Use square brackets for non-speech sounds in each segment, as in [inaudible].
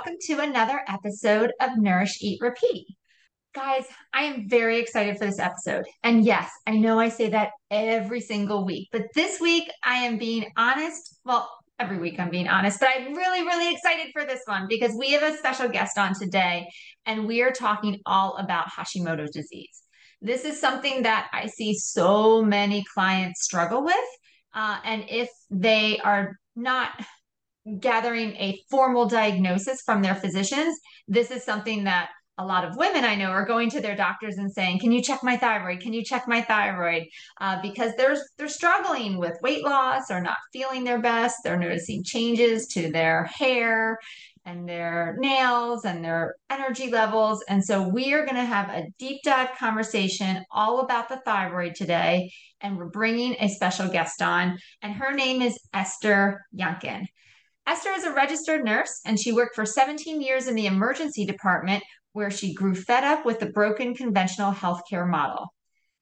Welcome to another episode of Nourish, Eat, Repeat. Guys, I am very excited for this episode. And yes, I know I say that every single week, but this week I am being honest. Well, every week I'm being honest, but I'm really, really excited for this one because we have a special guest on today and we are talking all about Hashimoto's disease. This is something that I see so many clients struggle with. Uh, and if they are not gathering a formal diagnosis from their physicians, this is something that a lot of women I know are going to their doctors and saying, "Can you check my thyroid? Can you check my thyroid?" Uh, because they're they're struggling with weight loss or not feeling their best. They're noticing changes to their hair and their nails and their energy levels. And so we are going to have a deep dive conversation all about the thyroid today. And we're bringing a special guest on, and her name is Esther Yunkin. Esther is a registered nurse and she worked for 17 years in the emergency department where she grew fed up with the broken conventional healthcare model.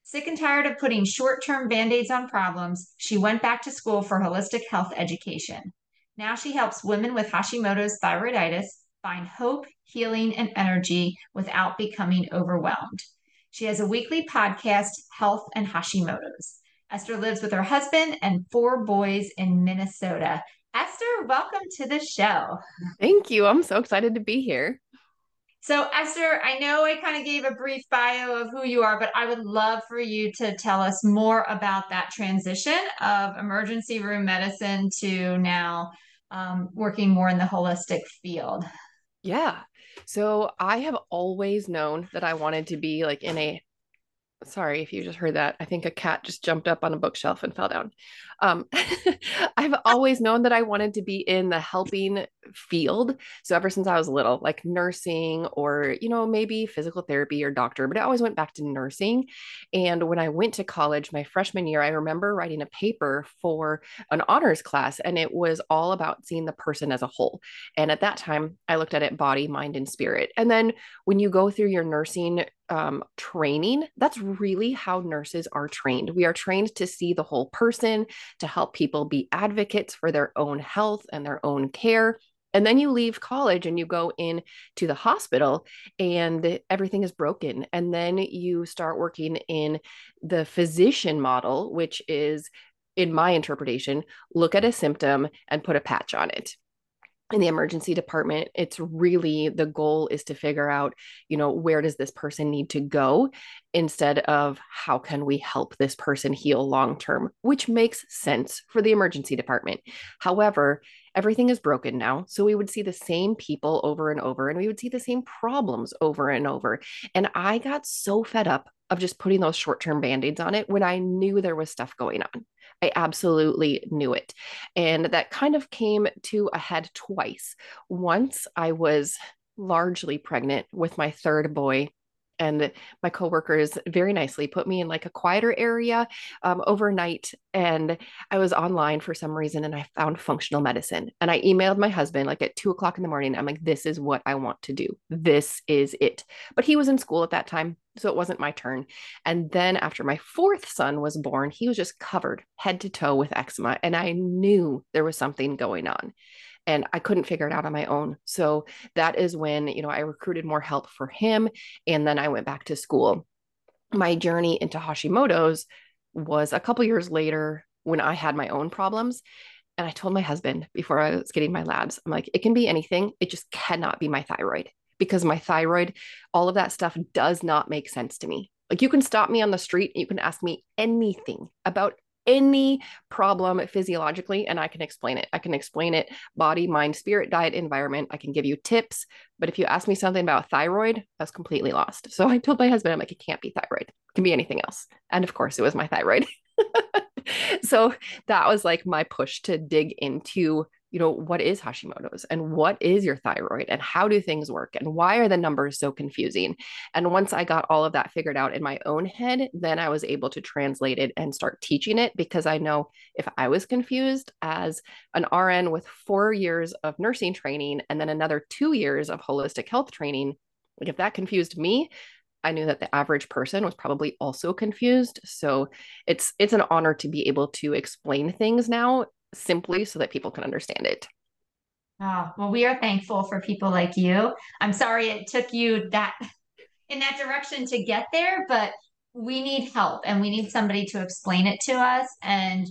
Sick and tired of putting short term band aids on problems, she went back to school for holistic health education. Now she helps women with Hashimoto's thyroiditis find hope, healing, and energy without becoming overwhelmed. She has a weekly podcast, Health and Hashimoto's. Esther lives with her husband and four boys in Minnesota. Esther, welcome to the show. Thank you. I'm so excited to be here. So, Esther, I know I kind of gave a brief bio of who you are, but I would love for you to tell us more about that transition of emergency room medicine to now um, working more in the holistic field. Yeah. So, I have always known that I wanted to be like in a sorry if you just heard that. I think a cat just jumped up on a bookshelf and fell down. Um, [laughs] I've always known that I wanted to be in the helping field. So ever since I was little, like nursing or, you know, maybe physical therapy or doctor, but I always went back to nursing. And when I went to college, my freshman year, I remember writing a paper for an honors class, and it was all about seeing the person as a whole. And at that time, I looked at it body, mind, and spirit. And then when you go through your nursing um, training, that's really how nurses are trained. We are trained to see the whole person, to help people be advocates for their own health and their own care. And then you leave college and you go in to the hospital and everything is broken. And then you start working in the physician model, which is, in my interpretation, look at a symptom and put a patch on it in the emergency department it's really the goal is to figure out you know where does this person need to go instead of how can we help this person heal long term which makes sense for the emergency department. However everything is broken now so we would see the same people over and over and we would see the same problems over and over. And i got so fed up of just putting those short-term band-aids on it when i knew there was stuff going on I absolutely knew it. And that kind of came to a head twice. Once I was largely pregnant with my third boy and my coworkers very nicely put me in like a quieter area um, overnight and i was online for some reason and i found functional medicine and i emailed my husband like at two o'clock in the morning. I'm like this is what i want to do. This is it. But he was in school at that time so it wasn't my turn and then after my fourth son was born he was just covered head to toe with eczema and i knew there was something going on and I couldn't figure it out on my own. So that is when, you know, I recruited more help for him and then I went back to school. My journey into Hashimoto's was a couple years later when I had my own problems. And I told my husband before I was getting my labs, I'm like, it can be anything. It just cannot be my thyroid because my thyroid, all of that stuff does not make sense to me. Like you can stop me on the street, and you can ask me anything about any problem physiologically and I can explain it. I can explain it body, mind, spirit, diet, environment. I can give you tips. But if you ask me something about thyroid, I was completely lost. So I told my husband, I'm like, it can't be thyroid. It can be anything else. And of course, it was my thyroid. [laughs] so that was like my push to dig into you know, what is Hashimoto's and what is your thyroid and how do things work and why are the numbers so confusing? And once I got all of that figured out in my own head, then I was able to translate it and start teaching it because I know if I was confused as an RN with four years of nursing training and then another two years of holistic health training, like if that confused me, I knew that the average person was probably also confused. So it's it's an honor to be able to explain things now simply so that people can understand it. Oh, well, we are thankful for people like you. I'm sorry it took you that in that direction to get there, but we need help and we need somebody to explain it to us and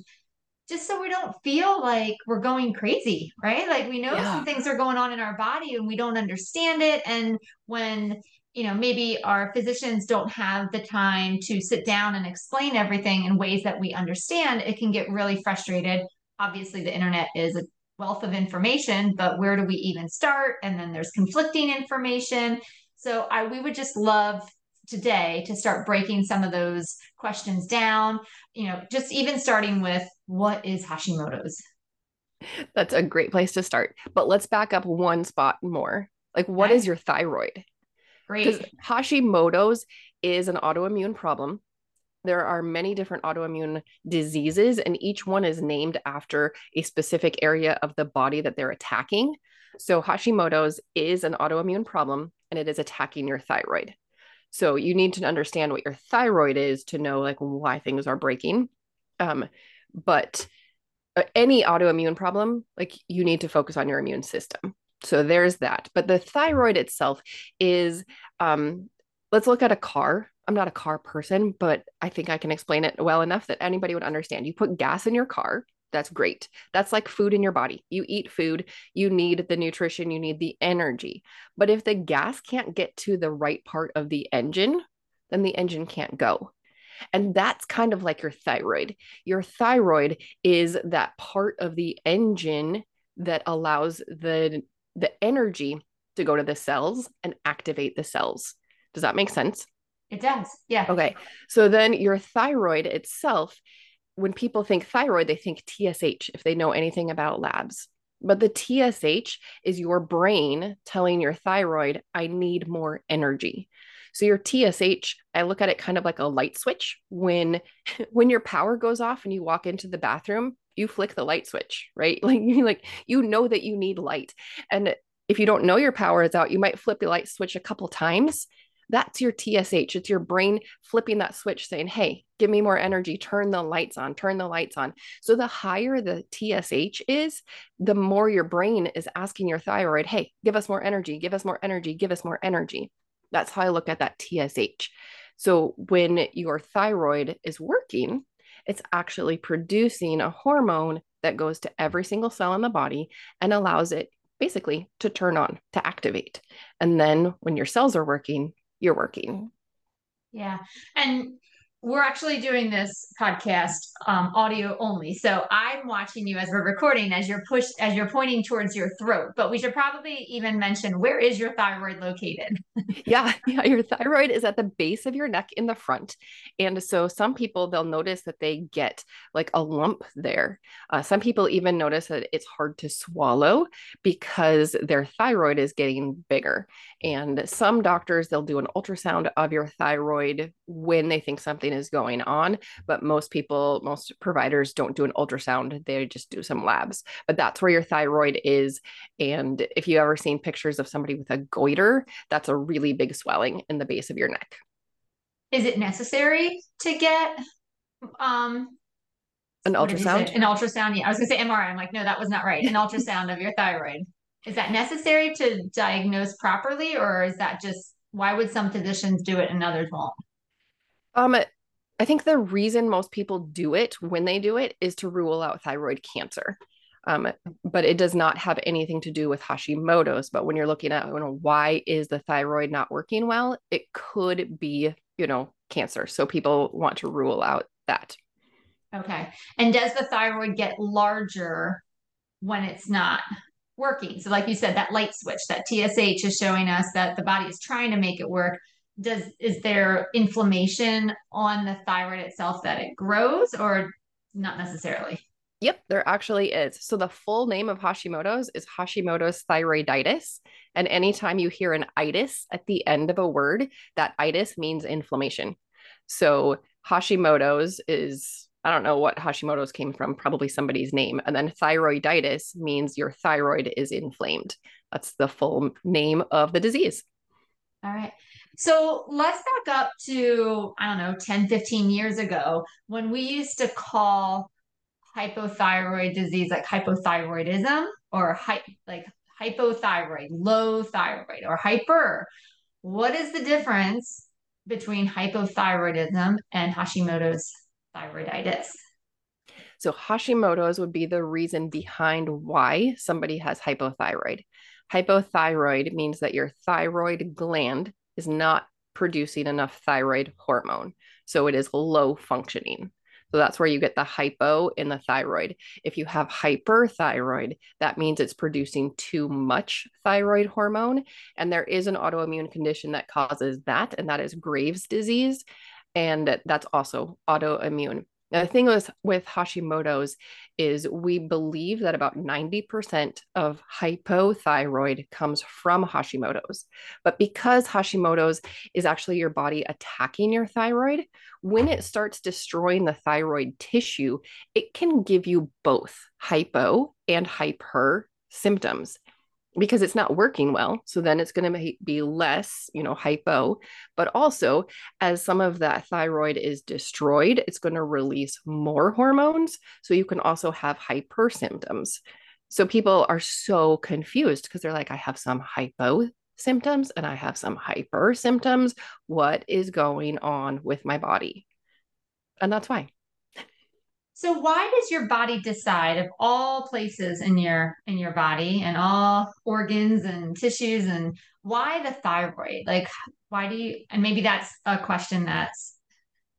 just so we don't feel like we're going crazy, right? Like we know yeah. some things are going on in our body and we don't understand it. And when you know, maybe our physicians don't have the time to sit down and explain everything in ways that we understand, it can get really frustrated. Obviously, the internet is a wealth of information, but where do we even start? And then there's conflicting information. So I we would just love today to start breaking some of those questions down, you know, just even starting with what is Hashimoto's? That's a great place to start. But let's back up one spot more. Like, what okay. is your thyroid? Great. Because Hashimoto's is an autoimmune problem. There are many different autoimmune diseases, and each one is named after a specific area of the body that they're attacking. So, Hashimoto's is an autoimmune problem and it is attacking your thyroid. So, you need to understand what your thyroid is to know like why things are breaking. Um, but uh, any autoimmune problem, like you need to focus on your immune system so there's that but the thyroid itself is um let's look at a car i'm not a car person but i think i can explain it well enough that anybody would understand you put gas in your car that's great that's like food in your body you eat food you need the nutrition you need the energy but if the gas can't get to the right part of the engine then the engine can't go and that's kind of like your thyroid. Your thyroid is that part of the engine that allows the the energy to go to the cells and activate the cells. Does that make sense? It does. Yeah. Okay. So then your thyroid itself, when people think thyroid, they think TSH if they know anything about labs. But the TSH is your brain telling your thyroid, I need more energy. So your TSH, I look at it kind of like a light switch. When [laughs] when your power goes off and you walk into the bathroom, you flick the light switch, right? [laughs] Like you like you know that you need light. And if you don't know your power is out, you might flip the light switch a couple times. That's your TSH. It's your brain flipping that switch saying, "Hey, give me more energy, turn the lights on, turn the lights on." So the higher the TSH is, the more your brain is asking your thyroid, "Hey, give us more energy, give us more energy, give us more energy." That's how I look at that TSH. So when your thyroid is working, it's actually producing a hormone that goes to every single cell in the body and allows it basically to turn on, to activate. And then when your cells are working, you're working. Yeah. And we're actually doing this podcast um, audio only. So I'm watching you as we're recording, as you're pushed, as you're pointing towards your throat. But we should probably even mention where is your thyroid located? [laughs] yeah, yeah, your thyroid is at the base of your neck in the front, and so some people they'll notice that they get like a lump there. Uh, some people even notice that it's hard to swallow because their thyroid is getting bigger. And some doctors they'll do an ultrasound of your thyroid when they think something something is going on. But most people, most providers don't do an ultrasound, they just do some labs. But that's where your thyroid is. And if you ever seen pictures of somebody with a goiter, that's a really big swelling in the base of your neck. Is it necessary to get um an ultrasound? An ultrasound. Yeah, I was gonna say MRI. I'm like, no, that was not right. An [laughs] ultrasound of your thyroid. Is that necessary to diagnose properly, or is that just why would some physicians do it and others won't? Um, I think the reason most people do it when they do it is to rule out thyroid cancer. Um, but it does not have anything to do with Hashimoto's. But when you're looking at, you know, why is the thyroid not working well, it could be, you know, cancer. So people want to rule out that. Okay. And does the thyroid get larger when it's not working? So, like you said, that light switch, that TSH is showing us that the body is trying to make it work does is there inflammation on the thyroid itself that it grows or not necessarily Yep, there actually is. So the full name of Hashimoto's is Hashimoto's thyroiditis. And anytime you hear an itis at the end of a word, that itis means inflammation. So Hashimoto's is, I don't know what Hashimoto's came from, probably somebody's name. And then thyroiditis means your thyroid is inflamed. That's the full name of the disease. All right. So let's back up to, I don't know, 10, 15 years ago when we used to call hypothyroid disease like hypothyroidism or hy- like hypothyroid, low thyroid, or hyper. What is the difference between hypothyroidism and Hashimoto's thyroiditis? So Hashimoto's would be the reason behind why somebody has hypothyroid. Hypothyroid means that your thyroid gland is not producing enough thyroid hormone. So it is low functioning. So that's where you get the hypo in the thyroid. If you have hyperthyroid, that means it's producing too much thyroid hormone. And there is an autoimmune condition that causes that, and that is Graves' disease. And that's also autoimmune. Now, the thing with, with Hashimoto's is we believe that about 90% of hypothyroid comes from Hashimoto's. But because Hashimoto's is actually your body attacking your thyroid, when it starts destroying the thyroid tissue, it can give you both hypo and hyper symptoms because it's not working well. So then it's going to be less, you know, hypo. But also, as some of that thyroid is destroyed, it's going to release more hormones. So you can also have hyper symptoms. So people are so confused because they're like, I have some hypo symptoms and I have some hyper symptoms. What is going on with my body? And that's why. So why does your body decide of all places in your in your body and all organs and tissues and why the thyroid? Like why do you and maybe that's a question that's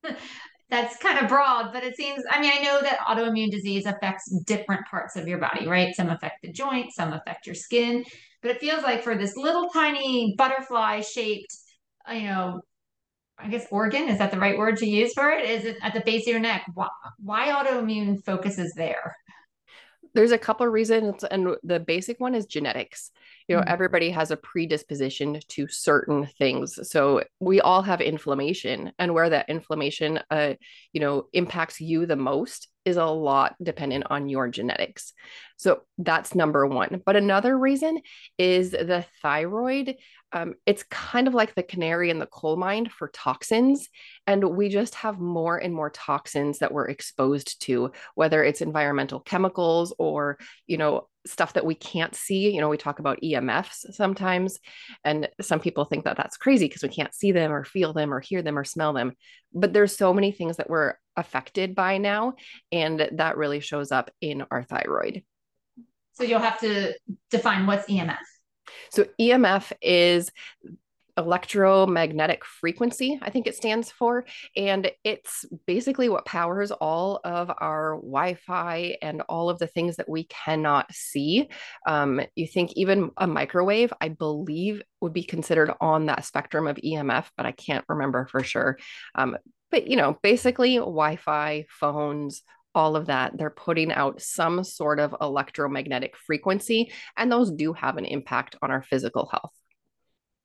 [laughs] that's kind of broad, but it seems I mean I know that autoimmune disease affects different parts of your body, right? Some affect the joints, some affect your skin, but it feels like for this little tiny butterfly shaped you know I guess organ is that the right word to use for it? Is it at the base of your neck? Why, why autoimmune focuses there? There's a couple of reasons, and the basic one is genetics. You know, mm-hmm. everybody has a predisposition to certain things. So we all have inflammation, and where that inflammation, uh, you know, impacts you the most is a lot dependent on your genetics. So that's number one. But another reason is the thyroid um, it's kind of like the canary in the coal mine for toxins. And we just have more and more toxins that we're exposed to, whether it's environmental chemicals or, you know, stuff that we can't see. You know, we talk about EMFs sometimes, and some people think that that's crazy because we can't see them or feel them or hear them or smell them. But there's so many things that we're affected by now, and that really shows up in our thyroid. So you'll have to define what's EMF. So EMF is electromagnetic frequency, I think it stands for. And it's basically what powers all of our Wi Fi and all of the things that we cannot see. Um, you think even a microwave, I believe, would be considered on that spectrum of EMF, but I can't remember for sure. Um, but, you know, basically Wi Fi, phones, all of that, they're putting out some sort of electromagnetic frequency, and those do have an impact on our physical health.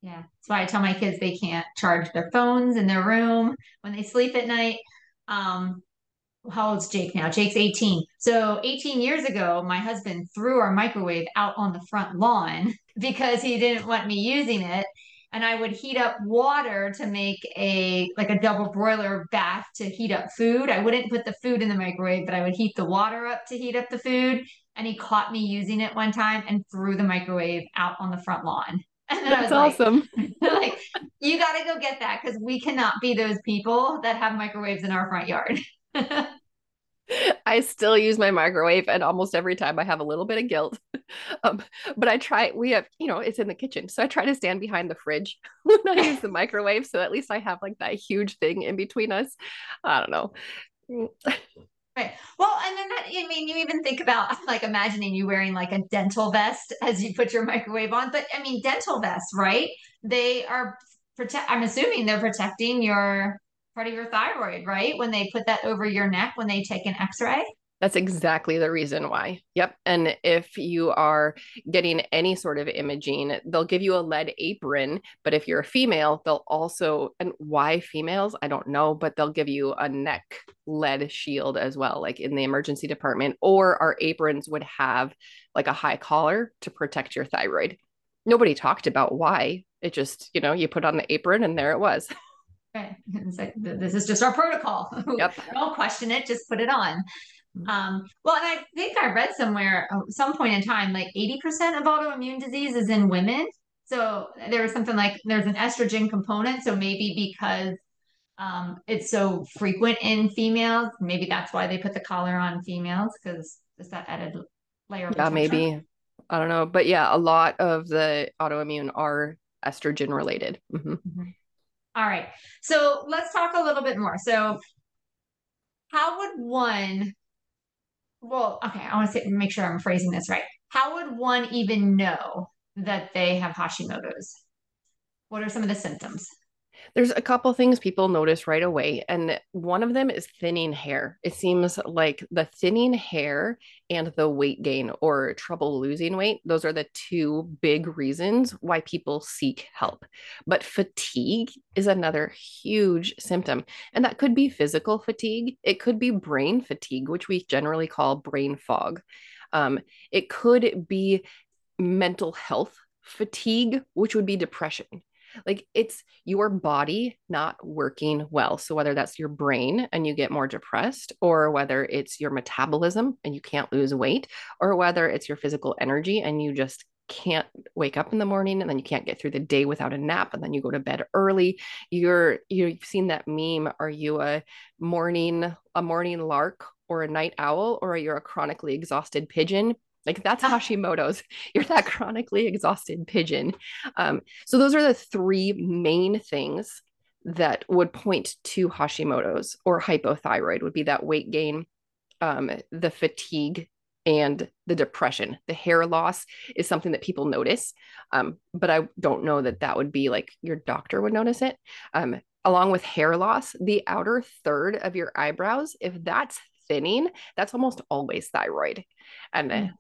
Yeah, that's why I tell my kids they can't charge their phones in their room when they sleep at night. Um, how old's Jake now? Jake's 18. So 18 years ago, my husband threw our microwave out on the front lawn [laughs] because he didn't want me using it and I would heat up water to make a like a double broiler bath to heat up food. I wouldn't put the food in the microwave, but I would heat the water up to heat up the food. And he caught me using it one time and threw the microwave out on the front lawn. [laughs] And That's awesome. Like, [laughs] like, you got to go get that because we cannot be those people that have microwaves in our front yard. [laughs] [laughs] I still use my microwave, and almost every time I have a little bit of guilt. [laughs] Um, but I try, we have, you know, it's in the kitchen. So I try to stand behind the fridge [laughs] when I use the microwave. So at least I have like that huge thing in between us. I don't know. Right. Well, and then that, I mean, you even think about like imagining you wearing like a dental vest as you put your microwave on. But I mean, dental vests, right? They are protect, I'm assuming they're protecting your part of your thyroid, right? When they put that over your neck when they take an x ray. That's exactly the reason why. Yep. And if you are getting any sort of imaging, they'll give you a lead apron. But if you're a female, they'll also, and why females, I don't know, but they'll give you a neck lead shield as well, like in the emergency department, or our aprons would have like a high collar to protect your thyroid. Nobody talked about why. It just, you know, you put on the apron and there it was. [laughs] Right. [laughs] Like, this is just our protocol. [laughs] Yep. Don't question it, just put it on. Mm-hmm. Um, well, and I think I read somewhere, uh, some point in time, like 80% of autoimmune disease is in women. So there was something like there's an estrogen component. So maybe because um, it's so frequent in females, maybe that's why they put the collar on females because it's that added layer. yeah, maybe. I don't know. But yeah, a lot of the autoimmune are estrogen related. Mm-hmm. Mm-hmm. All right. So let's talk a little bit more. So, how would one well, okay, I want to say, make sure I'm phrasing this right. How would one even know that they have Hashimoto's? What are some of the symptoms? There's a couple things people notice right away, and one of them is thinning hair. It seems like the thinning hair and the weight gain or trouble losing weight, those are the two big reasons why people seek help. But fatigue is another huge symptom, and that could be physical fatigue, it could be brain fatigue, which we generally call brain fog. Um, it could be mental health fatigue, which would be depression like it's your body not working well. So whether that's your brain and you get more depressed, or whether it's your metabolism and you can't lose weight, or whether it's your physical energy and you just can't wake up in the morning and then you can't get through the day without a nap and then you go to bed early you're you've seen that meme are you a morning a morning lark or a night owl or you're a chronically exhausted pigeon like that's Hashimoto's. [laughs] You're that chronically exhausted pigeon. Um, so those are the three main things that would point to Hashimoto's or hypothyroid would be that weight gain, um, the fatigue, and the depression. The hair loss is something that people notice, um, but I don't know that that would be like your doctor would notice it. Um, along with hair loss, the outer third of your eyebrows, if that's thinning, that's almost always thyroid. And mm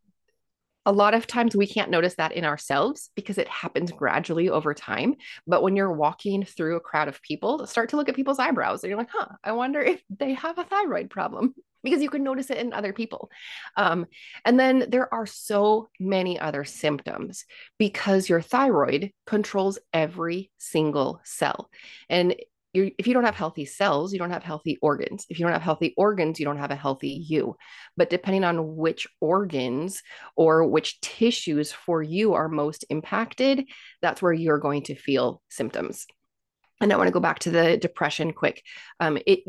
a lot of times we can't notice that in ourselves because it happens gradually over time. But when you're walking through a crowd of people, start to look at people's eyebrows and you're like, huh, I wonder if they have a thyroid problem [laughs] because you can notice it in other people. Um, and then there are so many other symptoms because your thyroid controls every single cell. And you're, if you don't have healthy cells, you don't have healthy organs. If you don't have healthy organs, you don't have a healthy you. But depending on which organs or which tissues for you are most impacted, that's where you're going to feel symptoms. And I want to go back to the depression quick. Um, it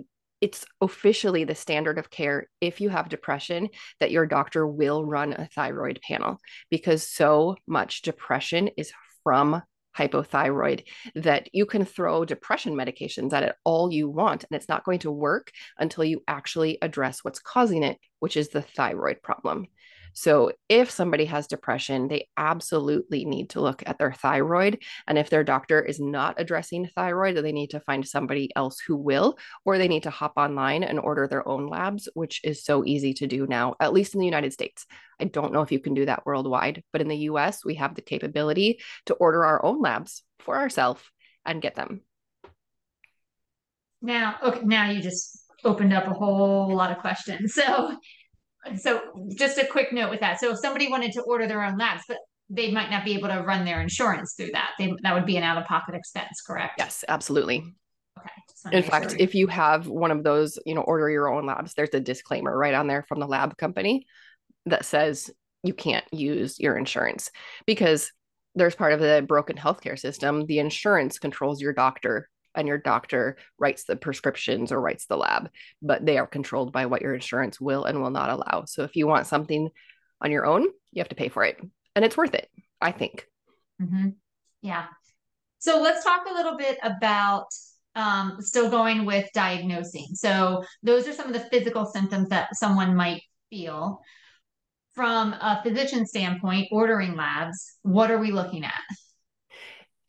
it's officially the standard of care if you have depression that your doctor will run a thyroid panel because so much depression is from hypothyroid that you can throw depression medications at it all you want and it's not going to work until you actually address what's causing it which is the thyroid problem so if somebody has depression, they absolutely need to look at their thyroid. And if their doctor is not addressing thyroid, they need to find somebody else who will, or they need to hop online and order their own labs, which is so easy to do now, at least in the United States. I don't know if you can do that worldwide, but in the US, we have the capability to order our own labs for ourselves and get them. Now, okay, now you just opened up a whole lot of questions. [laughs] So so just a quick note with that. So if somebody wanted to order their own labs, but they might not be able to run their insurance through that. They, that would be an out of pocket expense, correct? Yes, absolutely. Okay. In fact, sure. if you have one of those, you know, order your own labs, there's a disclaimer right on there from the lab company that says you can't use your insurance because there's part of the broken healthcare system. The insurance controls your doctor and your doctor writes the prescriptions or writes the lab, but they are controlled by what your insurance will and will not allow. So if you want something on your own, you have to pay for it. And it's worth it, I think. Mm-hmm. Yeah. So let's talk a little bit about um, still going with diagnosing. So those are some of the physical symptoms that someone might feel. From a physician standpoint, ordering labs, what are we looking at?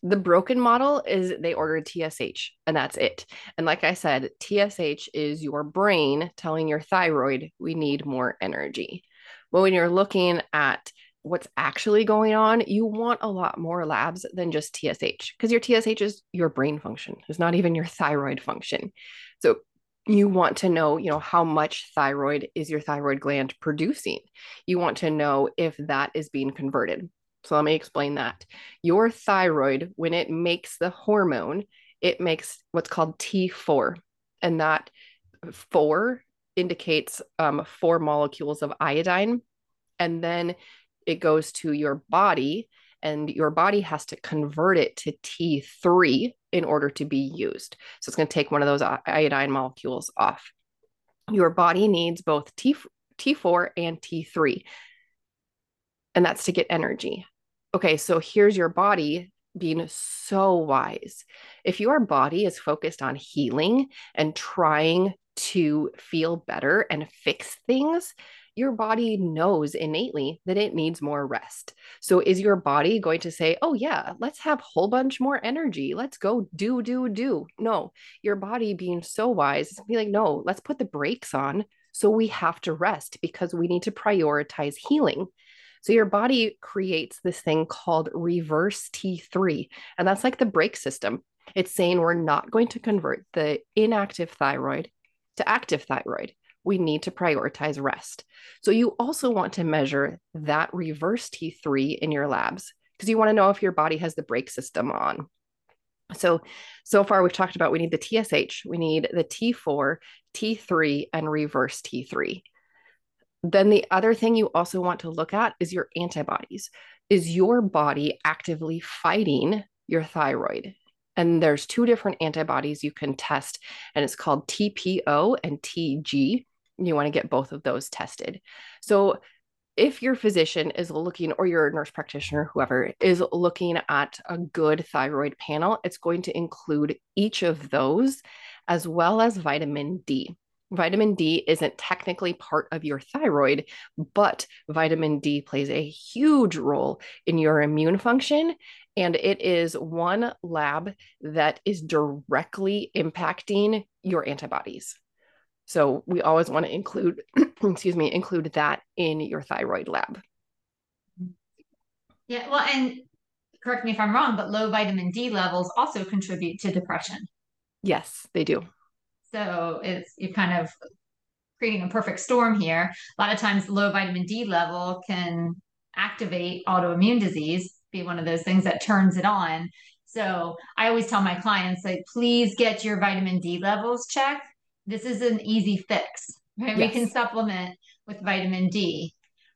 The broken model is they ordered TSH and that's it. And like I said, TSH is your brain telling your thyroid we need more energy. But when you're looking at what's actually going on, you want a lot more labs than just TSH because your TSH is your brain function. It's not even your thyroid function. So you want to know, you know, how much thyroid is your thyroid gland producing. You want to know if that is being converted. So let me explain that. Your thyroid, when it makes the hormone, it makes what's called T4. And that four indicates um, four molecules of iodine. And then it goes to your body and your body has to convert it to T3 in order to be used. So it's going to take one of those iodine molecules off. Your body needs both T, T4 and T3, and that's to get energy. Okay, so here's your body being so wise. If your body is focused on healing and trying to feel better and fix things, your body knows innately that it needs more rest. So is your body going to say, "Oh yeah, let's have a whole bunch more energy. Let's go do do do." No, your body being so wise is be like, "No, let's put the brakes on so we have to rest because we need to prioritize healing." So your body creates this thing called reverse T3, and that's like the brake system. It's saying we're not going to convert the inactive thyroid to active thyroid we need to prioritize rest. So you also want to measure that reverse T3 in your labs because you want to know if your body has the brake system on. So, so far we've talked about we need the TSH, we need the T4, T3, and reverse T3. Then the other thing you also want to look at is your antibodies. Is your body actively fighting your thyroid? And there's two different antibodies you can test, and it's called TPO and TG you want to get both of those tested. So if your physician is looking or your nurse practitioner whoever is looking at a good thyroid panel it's going to include each of those as well as vitamin d vitamin d isn't technically part of your thyroid but vitamin d plays a huge role in your immune function and it is one lab that is directly impacting your antibodies so we always want to include, [clears throat] excuse me, include that in your thyroid lab. Yeah, well, and correct me if I'm wrong, but low vitamin D levels also contribute to depression. Yes, they do. So it's you're kind of creating a perfect storm here. A lot of times, low vitamin D level can activate autoimmune disease, be one of those things that turns it on. So I always tell my clients, like, please get your vitamin D levels checked this is an easy fix, right? Yes. We can supplement with vitamin D.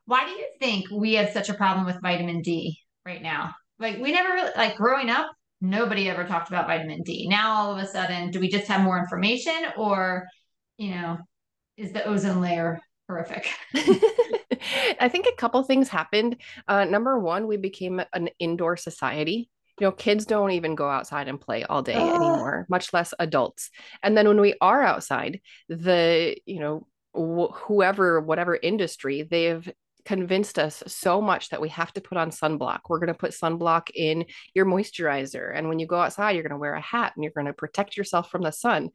Why do you think we have such a problem with vitamin D right now? Like we never really like growing up, nobody ever talked about vitamin D. Now all of a sudden, do we just have more information or, you know, is the ozone layer horrific? [laughs] [laughs] I think a couple things happened. Uh, number one, we became an indoor society you know kids don't even go outside and play all day oh. anymore much less adults and then when we are outside the you know wh- whoever whatever industry they've convinced us so much that we have to put on sunblock. We're going to put sunblock in your moisturizer. And when you go outside, you're going to wear a hat and you're going to protect yourself from the sun.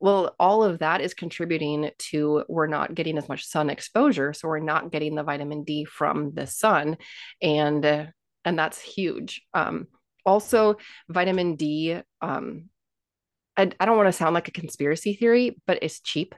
Well, all of that is contributing to we're not getting as much sun exposure. So we're not getting the vitamin D from the sun. And, uh, and that's huge. Um, also vitamin D. Um, I, I don't want to sound like a conspiracy theory, but it's cheap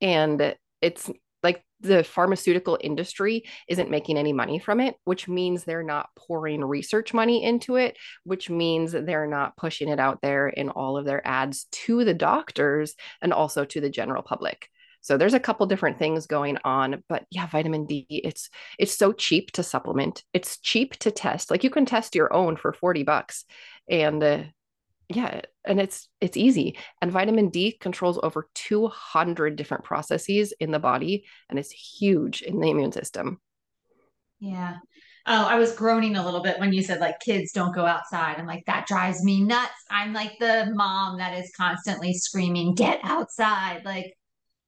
and it's like the pharmaceutical industry isn't making any money from it, which means they're not pouring research money into it, which means they're not pushing it out there in all of their ads to the doctors and also to the general public. So there's a couple different things going on, but yeah, vitamin D, it's it's so cheap to supplement. It's cheap to test. Like you can test your own for 40 bucks and uh, yeah, and it's it's easy. And vitamin D controls over 200 different processes in the body and it's huge in the immune system. Yeah. Oh, I was groaning a little bit when you said like kids don't go outside. I'm like, that drives me nuts. I'm like the mom that is constantly screaming, get outside. Like,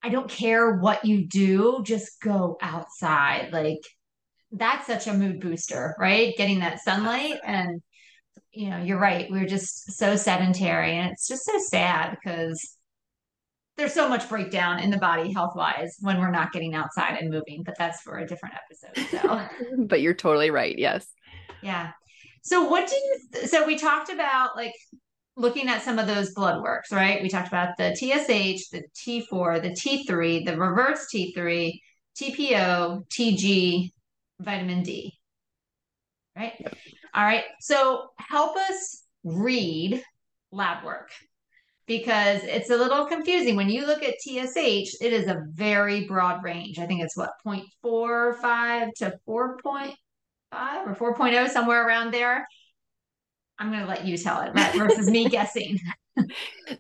I don't care what you do, just go outside. Like that's such a mood booster, right? Getting that sunlight and you know, you're right. We're just so sedentary and it's just so sad because there's so much breakdown in the body health wise when we're not getting outside and moving, but that's for a different episode. So, [laughs] but you're totally right. Yes. Yeah. So, what do you, so we talked about like looking at some of those blood works, right? We talked about the TSH, the T4, the T3, the reverse T3, TPO, TG, vitamin D. Right? Yep. All right. So help us read lab work because it's a little confusing. When you look at TSH, it is a very broad range. I think it's what 0.45 to 4.5 or 4.0, somewhere around there. I'm going to let you tell it right, versus me [laughs] guessing.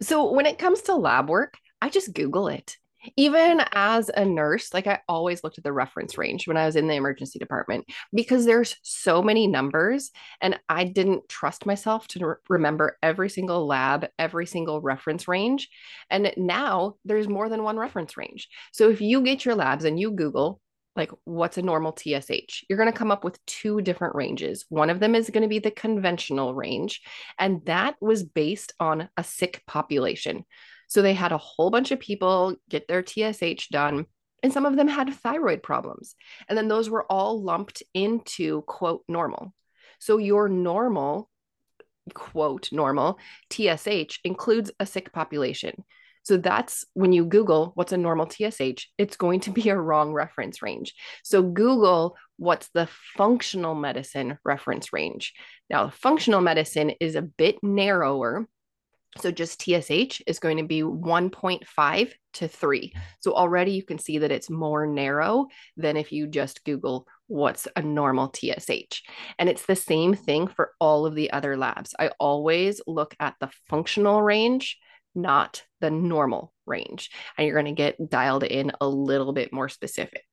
so when it comes to lab work, I just Google it. Even as a nurse, like I always looked at the reference range when I was in the emergency department because there's so many numbers and I didn't trust myself to re- remember every single lab, every single reference range. And now there's more than one reference range. So if you get your labs and you Google like what's a normal TSH. You're going to come up with two different ranges. One of them is going to be the conventional range, and that was based on a sick population. So they had a whole bunch of people get their TSH done, and some of them had thyroid problems. And then those were all lumped into quote normal. So your normal, quote normal TSH includes a sick population. So that's when you Google what's a normal TSH, it's going to be a wrong reference range. So Google what's the functional medicine reference range. Now, functional medicine is a bit narrower. So just TSH is going to be 1.5 to 3. So already you can see that it's more narrow than if you just Google what's a normal TSH. And it's the same thing for all of the other labs. I always look at the functional range not the normal range. And you're going to get dialed in a little bit more specific.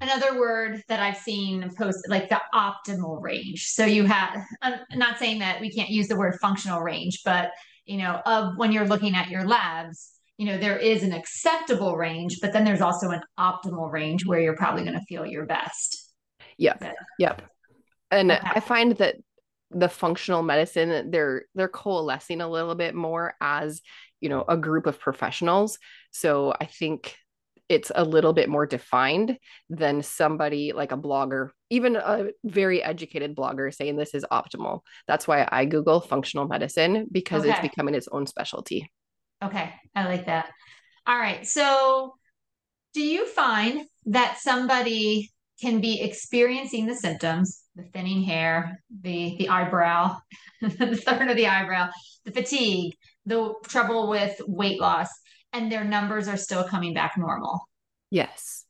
Another word that I've seen posted, like the optimal range. So you have, I'm not saying that we can't use the word functional range, but you know, of when you're looking at your labs, you know, there is an acceptable range, but then there's also an optimal range where you're probably going to feel your best. Yep. Yep. And okay. I find that the functional medicine they're they're coalescing a little bit more as you know a group of professionals so i think it's a little bit more defined than somebody like a blogger even a very educated blogger saying this is optimal. That's why i google functional medicine because okay. it's becoming its own specialty. Okay i like that. All right so do you find that somebody can be experiencing the symptoms the thinning hair, the the eyebrow, [laughs] the third of the eyebrow, the fatigue, the trouble with weight loss, and their numbers are still coming back normal. Yes.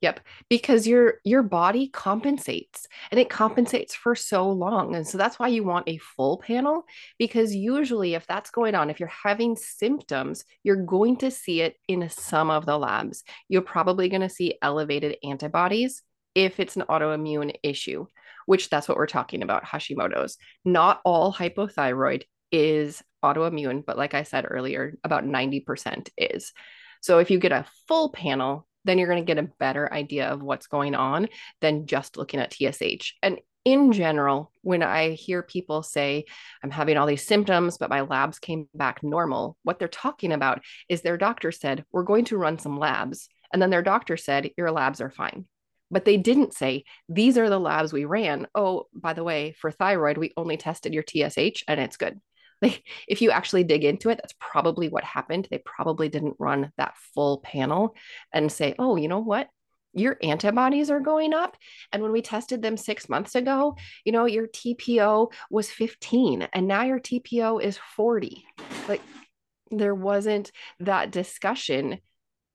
Yep, because your your body compensates and it compensates for so long. And so that's why you want a full panel because usually if that's going on, if you're having symptoms, you're going to see it in some of the labs. You're probably going to see elevated antibodies if it's an autoimmune issue which that's what we're talking about Hashimoto's. Not all hypothyroid is autoimmune, but like I said earlier, about 90% is. So if you get a full panel, then you're going to get a better idea of what's going on than just looking at TSH. And in general, when I hear people say, I'm having all these symptoms, but my labs came back normal, what they're talking about is their doctor said, We're going to run some labs. And then their doctor said, Your labs are fine but they didn't say these are the labs we ran oh by the way for thyroid we only tested your tsh and it's good [laughs] like if you actually dig into it that's probably what happened. They probably didn't run that full panel and say oh you know what? Your antibodies are going up. And when we tested them 6 months ago you know your TPO was 15 and now your TPO is 40 like there wasn't that discussion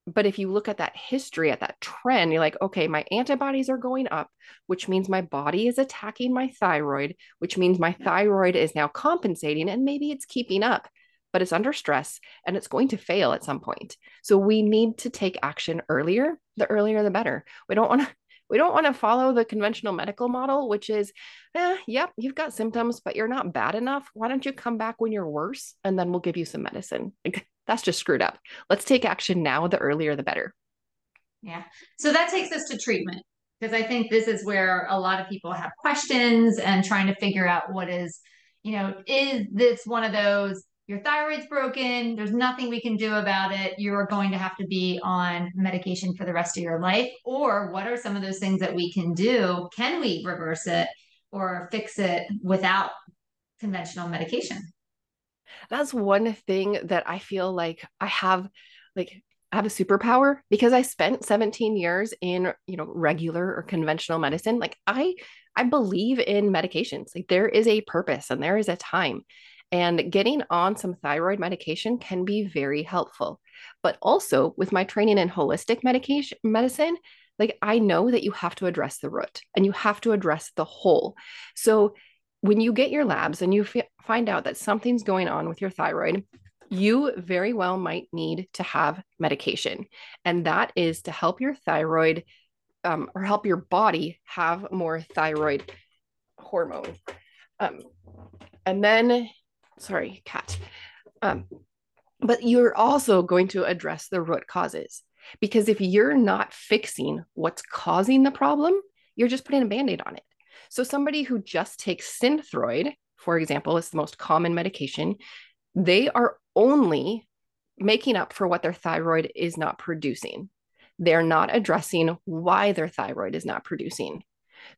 but if you look at that history, at that trend, you're like, okay, my antibodies are going up, which means my body is attacking my thyroid, which means my thyroid is now compensating and maybe it's keeping up, but it's under stress and it's going to fail at some point. So we need to take action earlier. The earlier, the better. We don't want to. [laughs] We don't want to follow the conventional medical model, which is, eh, yep, you've got symptoms, but you're not bad enough. Why don't you come back when you're worse and then we'll give you some medicine? [laughs] That's just screwed up. Let's take action now. The earlier, the better. Yeah. So that takes us to treatment because I think this is where a lot of people have questions and trying to figure out what is you know, is this one of those your thyroid's broken, there's nothing we can do about it, you're going to have to be on medication for the rest of your life? Or what are some of those things that we can do? Can we reverse it or fix it without conventional medication? That's one thing that I feel like I have like I have a superpower because I spent 17 years in, you know, regular or conventional medicine. Like I I believe in medications. Like there is a purpose and there is a time. And getting on some thyroid medication can be very helpful. But also with my training in holistic medication medicine, like I know that you have to address the root and you have to address the whole. So when you get your labs and you f- find out that something's going on with your thyroid, you very well might need to have medication. And that is to help your thyroid um, or help your body have more thyroid hormone. Um, and then sorry, cat. Um, but you're also going to address the root causes because if you're not fixing what's causing the problem, you're just putting a band aid on it. So, somebody who just takes Synthroid, for example, is the most common medication, they are only making up for what their thyroid is not producing. They're not addressing why their thyroid is not producing.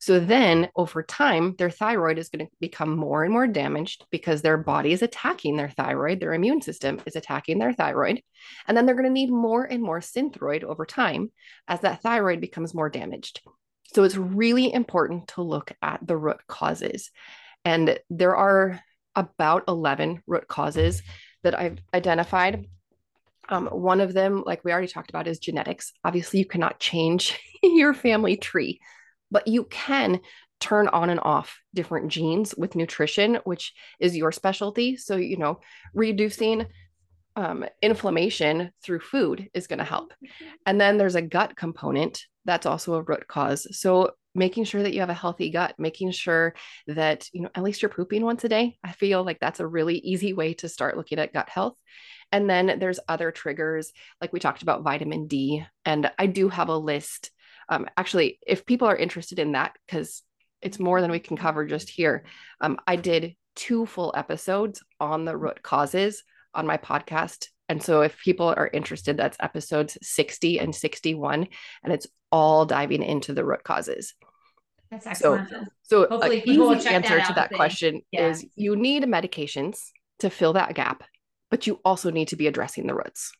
So then over time, their thyroid is going to become more and more damaged because their body is attacking their thyroid, their immune system is attacking their thyroid. And then they're going to need more and more synthroid over time as that thyroid becomes more damaged. So it's really important to look at the root causes. And there are about 11 root causes that I've identified. Um, one of them, like we already talked about, is genetics. Obviously, you cannot change [laughs] your family tree but you can turn on and off different genes with nutrition, which is your specialty. So, you know, reducing um, inflammation through food is going to help. And then there's a gut component that's also a root cause. So, making sure that you have a healthy gut, making sure that, you know, at least you're pooping once a day. I feel like that's a really easy way to start looking at gut health. And then there's other triggers, like we talked about vitamin D. And I do have a list um, actually, if people are interested in that, because it's more than we can cover just here, um, I did two full episodes on the root causes on my podcast. And so if people are interested, that's episodes 60 and 61, and it's all diving into the root causes. That's excellent. So, so Hopefully easy answer to that question yeah. is you need medications to fill that gap, but you also need to be addressing the roots.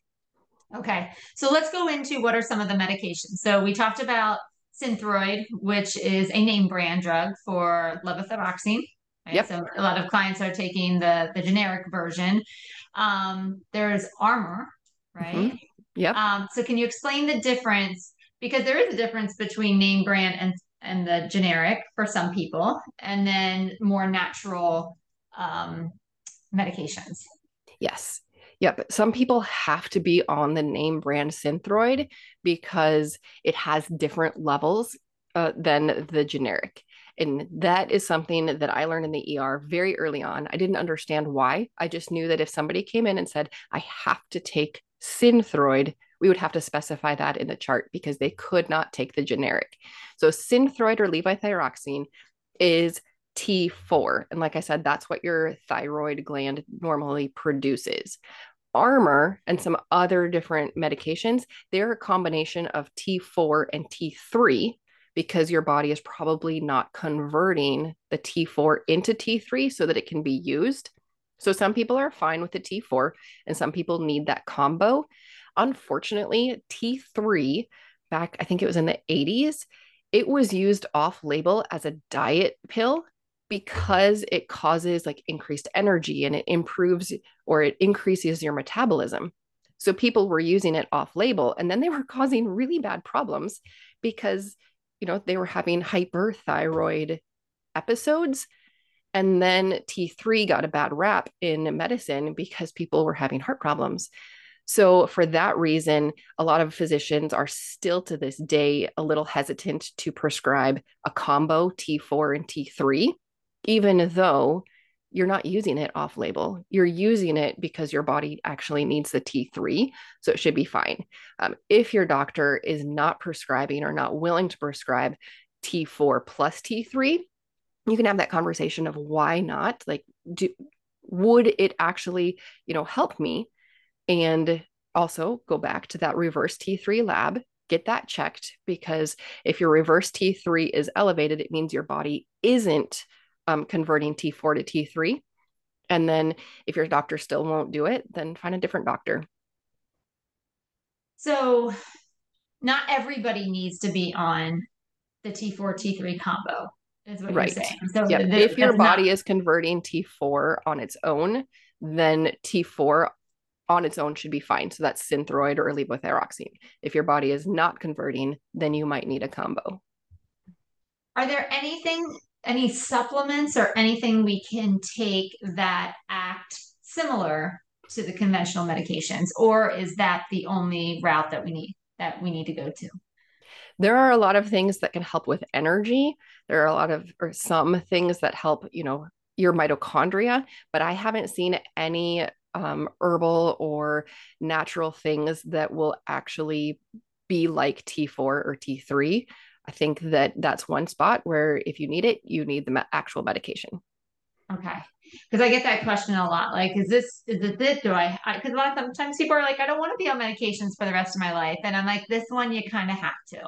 Okay, so let's go into what are some of the medications. So we talked about Synthroid, which is a name brand drug for levothyroxine. Right? Yep. So a lot of clients are taking the the generic version. Um, there's Armour, right? Mm-hmm. Yep. Um, so can you explain the difference? Because there is a difference between name brand and and the generic for some people, and then more natural um, medications. Yes. Yep. Some people have to be on the name brand Synthroid because it has different levels uh, than the generic. And that is something that I learned in the ER very early on. I didn't understand why. I just knew that if somebody came in and said, I have to take Synthroid, we would have to specify that in the chart because they could not take the generic. So Synthroid or levothyroxine is T4. And like I said, that's what your thyroid gland normally produces. Armour and some other different medications, they're a combination of T4 and T3 because your body is probably not converting the T4 into T3 so that it can be used. So some people are fine with the T4 and some people need that combo. Unfortunately, T3 back I think it was in the 80s, it was used off label as a diet pill because it causes like increased energy and it improves or it increases your metabolism. So people were using it off label and then they were [laughs] causing really bad problems because you know they were having hyperthyroid episodes and then T3 got a bad rap in medicine because people were having heart problems. So, for that reason, a lot of physicians are still to this day a little hesitant to prescribe a combo T4 and T3 even though you're not using it off label. You're using it because your body actually needs the T3. So it should be fine. Um, if your doctor is not prescribing or not willing to prescribe T4 plus T3, you can have that conversation of why not? Like, do would it actually, you know, help me? And also go back to that reverse T3 lab, get that checked because if your reverse T3 is elevated, it means your body isn't um, converting T4 to T3. And then if your doctor still won't do it, then find a different doctor. So, not everybody needs to be on the T4 T3 combo, is what right. you're saying. So. The, if your body not... is converting T4 on its own, then T4 on its own should be fine. So that's synthroid or levothyroxine. If your body is not converting, then you might need a combo. Are there anything, any supplements or anything we can take that act similar to the conventional medications, or is that the only route that we need that we need to go to? There are a lot of things that can help with energy. There are a lot of or some things that help, you know, your mitochondria, but I haven't seen any um, herbal or natural things that will actually be like T4 or T3. I think that that's one spot where if you need it, you need the actual medication. Okay. Because I get that question a lot. Like, is this, is it it? Do I, because a lot of times people are like, I don't want to be on medications for the rest of my life. And I'm like, this one, you kind of have to.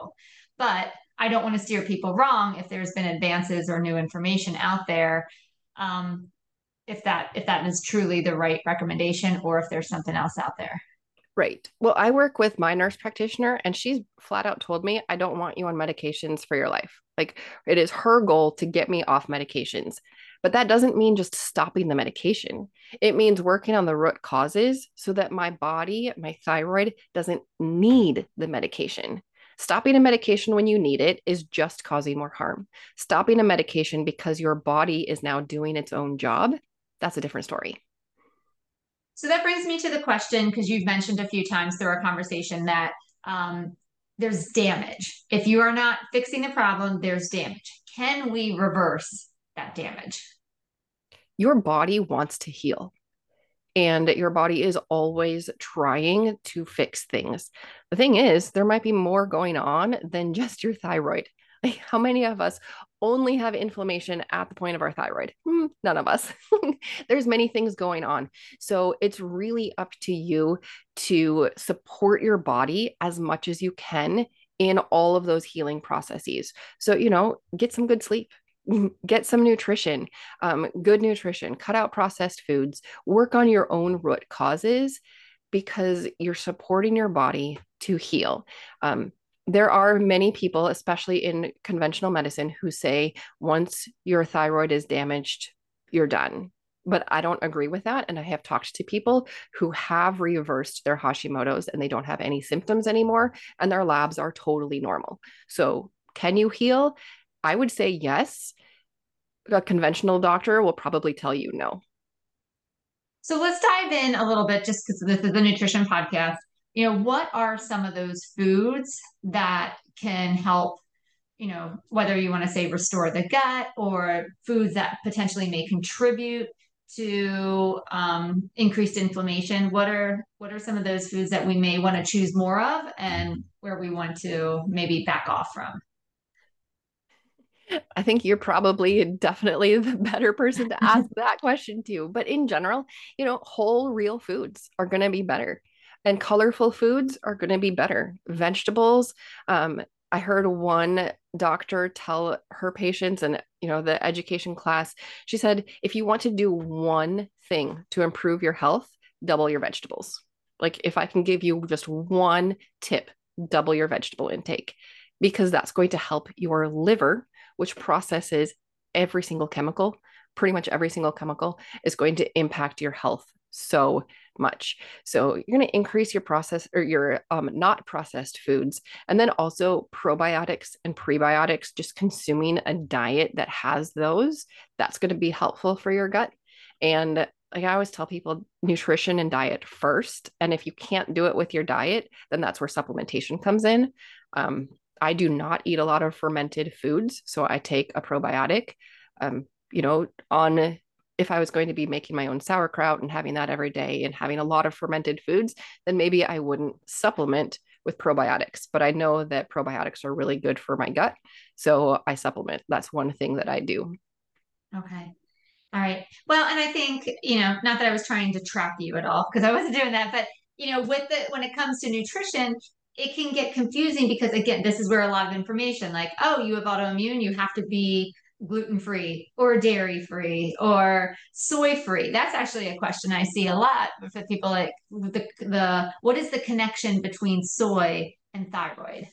But I don't want to steer people wrong if there's been advances or new information out there. Um, if that if that is truly the right recommendation or if there's something else out there. Right. Well, I work with my nurse practitioner and she's flat out told me I don't want you on medications for your life. Like it is her goal to get me off medications. But that doesn't mean just stopping the medication. It means working on the root causes so that my body, my thyroid doesn't need the medication. Stopping a medication when you need it is just causing more harm. Stopping a medication because your body is now doing its own job that's a different story. So that brings me to the question because you've mentioned a few times through our conversation that um, there's damage. If you are not fixing the problem, there's damage. Can we reverse that damage? Your body wants to heal and your body is always trying to fix things. The thing is, there might be more going on than just your thyroid. [laughs] Like, how many of us only have inflammation at the point of our thyroid? Hmm, none of us. [laughs] There's many things going on. So it's really up to you to support your body as much as you can in all of those healing processes. So, you know, get some good sleep, [laughs] get some nutrition, um, good nutrition, cut out processed foods, work on your own root causes because you're supporting your body to heal. Um, there are many people, especially in conventional medicine, who say once your thyroid is damaged, you're done. But I don't agree with that. And I have talked to people who have reversed their Hashimoto's and they don't have any symptoms anymore, and their labs are totally normal. So, can you heal? I would say yes. A conventional doctor will probably tell you no. So, let's dive in a little bit just because this is a nutrition podcast you know what are some of those foods that can help you know whether you want to say restore the gut or foods that potentially may contribute to um, increased inflammation what are what are some of those foods that we may want to choose more of and where we want to maybe back off from I think you're probably definitely the better person to ask [laughs] that question to. But in general, you know, whole real foods are going to be better and colorful foods are going to be better. Vegetables. Um, I heard one doctor tell her patients and you know the education class she said if you want to do one thing to improve your health double your vegetables like if i can give you just one tip double your vegetable intake because that's going to help your liver which processes every single chemical pretty much every single chemical is going to impact your health so much. So you're going to increase your process or your um, not processed foods. And then also probiotics and prebiotics, just consuming a diet that has those, that's going to be helpful for your gut. And like I always tell people, nutrition and diet first. And if you can't do it with your diet, then that's where supplementation comes in. Um, I do not eat a lot of fermented foods. So I take a probiotic. Um, you know, on if I was going to be making my own sauerkraut and having that every day and having a lot of fermented foods, then maybe I wouldn't supplement with probiotics. But I know that probiotics are really good for my gut. So I supplement. That's one thing that I do. Okay. All right. Well, and I think, you know, not that I was trying to trap you at all because I wasn't doing that, but you know, with the when it comes to nutrition, it can get confusing because again, this is where a lot of information like, oh, you have autoimmune, you have to be gluten free or dairy free or soy free. That's actually a question I see a lot for people like the the what is the connection between soy and thyroid?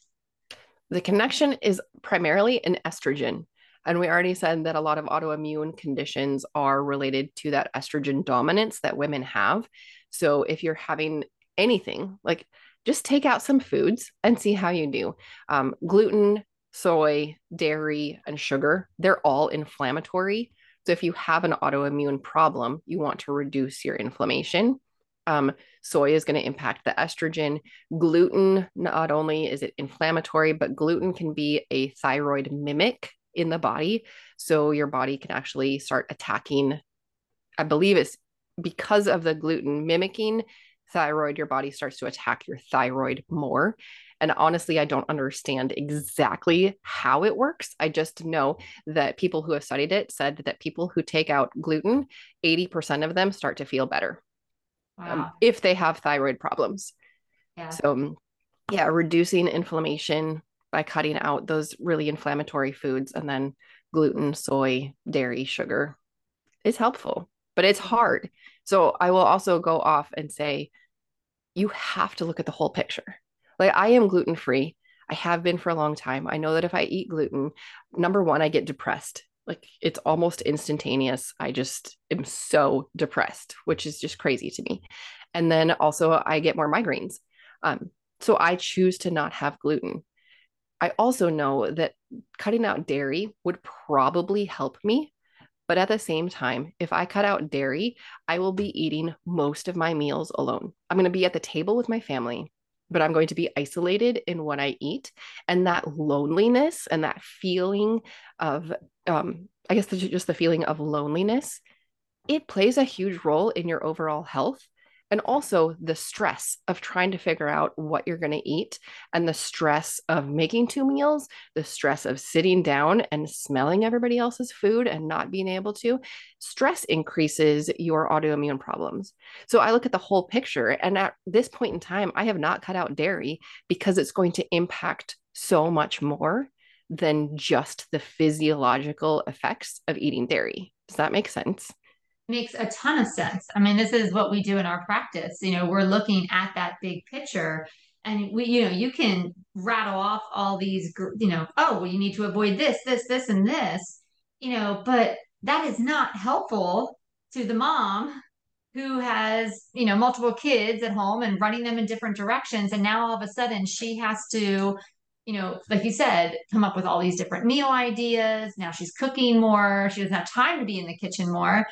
The connection is primarily an estrogen. And we already said that a lot of autoimmune conditions are related to that estrogen dominance that women have. So if you're having anything, like just take out some foods and see how you do. Um, gluten, soy, dairy, and sugar, they're all inflammatory. So if you have an autoimmune problem, you want to reduce your inflammation. Um, soy is going to impact the estrogen. Gluten, not only is it inflammatory, but gluten can be a thyroid mimic in the body. So your body can actually start attacking, I believe it's because of the gluten mimicking thyroid, your body starts to attack your thyroid more. And honestly, I don't understand exactly how it works. I just know that people who have studied it said that people who take out gluten, 80% of them start to feel better um, wow. um, if they have thyroid problems. Yeah. So, yeah, reducing inflammation, by cutting out those really inflammatory foods and then gluten, soy, dairy, sugar is helpful, but it's hard. So I will also go off and say, you have to look at the whole picture. Like I am gluten free. I have been for a long time. I know that if I eat gluten, number one, I get depressed. Like it's almost instantaneous. I just am so depressed, which is just crazy to me. And then also, I get more migraines. Um, so I choose to not have gluten. I also know that cutting out dairy would probably help me. But at the same time, if I cut out dairy, I will be eating most of my meals alone. I'm going to be at the table with my family, but I'm going to be isolated in what I eat. And that loneliness and that feeling of, um, I guess, just the feeling of loneliness, it plays a huge role in your overall health and also the stress of trying to figure out what you're going to eat and the stress of making two meals the stress of sitting down and smelling everybody else's food and not being able to stress increases your autoimmune problems. So i look at the whole picture and at this point in time i have not cut out dairy because it's going to impact so much more than just the physiological effects of eating dairy. Does that make sense makes a ton of sense. I mean, this is what we do in our practice. You know, we're looking at that big picture and we, you know, you can rattle off all these, you know, oh, well, you need to avoid this, this, this, and this, you know, but that is not helpful to the mom who has, you know, multiple kids at home and running them in different directions. And now all of a sudden she has to, you know, like you said, come up with all these different meal ideas. Now she's cooking more. She doesn't have time to be in the kitchen more.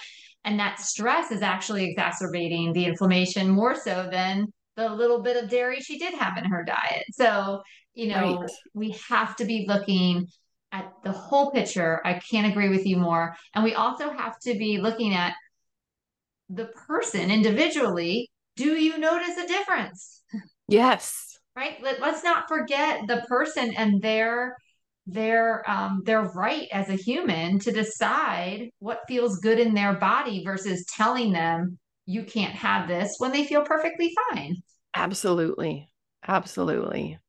And that stress is actually exacerbating the inflammation more so than the little bit of dairy she did have in her diet. So, you know, right. we have to be looking at the whole picture. I can't agree with you more. And we also have to be looking at the person individually. Do you notice a difference? Yes. Right? Let, let's not forget the person and their their um their right as a human to decide what feels good in their body versus telling them you can't have this when they feel perfectly fine. Absolutely. Absolutely.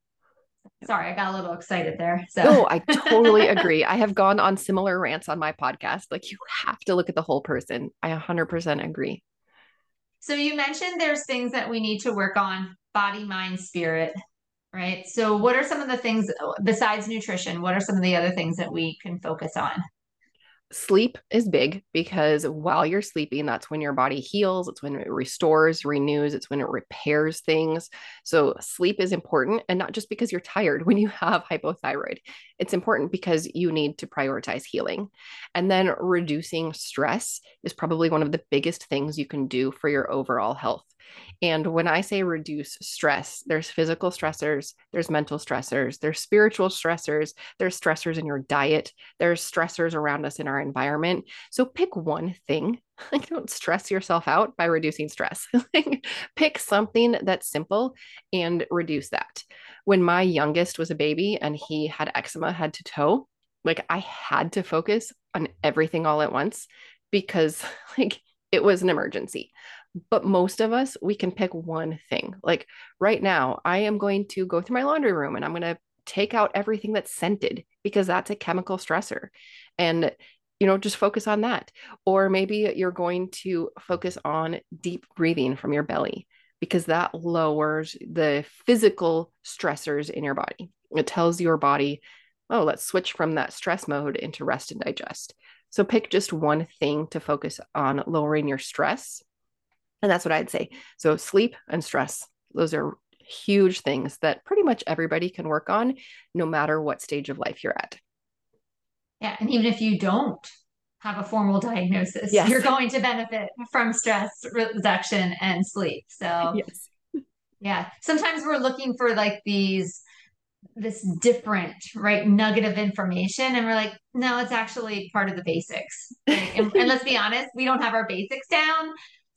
Sorry, I got a little excited there. So No, I totally [laughs] agree. I have gone on similar rants on my podcast. Like you have to look at the whole person. I 100% agree. So you mentioned there's things that we need to work on body, mind, spirit right? So, what are some of the things besides nutrition? What are some of the other things that we can focus on? Sleep is big because while you're sleeping, that's when your body heals, it's when it restores, renews, it's when it repairs things. So, sleep is important, and not just because you're tired [laughs] when you have hypothyroid, it's important because you need to prioritize healing. And then reducing stress is probably one of the biggest things you can do for your overall health. And when I say reduce stress, there's physical stressors, there's mental stressors, there's spiritual stressors, there's stressors in your diet, there's stressors around us in our environment. So pick one thing. [laughs] Like don't stress yourself out by reducing stress. [laughs] pick something that's simple and reduce that. When my youngest was a baby and he had eczema head to toe, like I had to focus on everything all at once because [laughs] like it was an emergency. But most of us, we can pick one thing. Like right now, I am going to go through my laundry room and I'm going to take out everything that's scented because that's a chemical stressor. And you know, just focus on that. Or maybe you're going to focus on deep breathing from your belly because that lowers the physical stressors in your body. It tells your body, oh, let's switch from that stress mode into rest and digest. So pick just one thing to focus on lowering your stress. And that's what I'd say. So sleep and stress, those are huge things that pretty much everybody can work on no matter what stage of life you're at. Yeah. And even if you don't have a formal diagnosis, yes. you're going to benefit from stress reduction and sleep. So, yes. yeah. Sometimes we're looking for like these this different right nugget of information and we're like no it's actually part of the basics right? and, and, let's be honest we don't have our basics down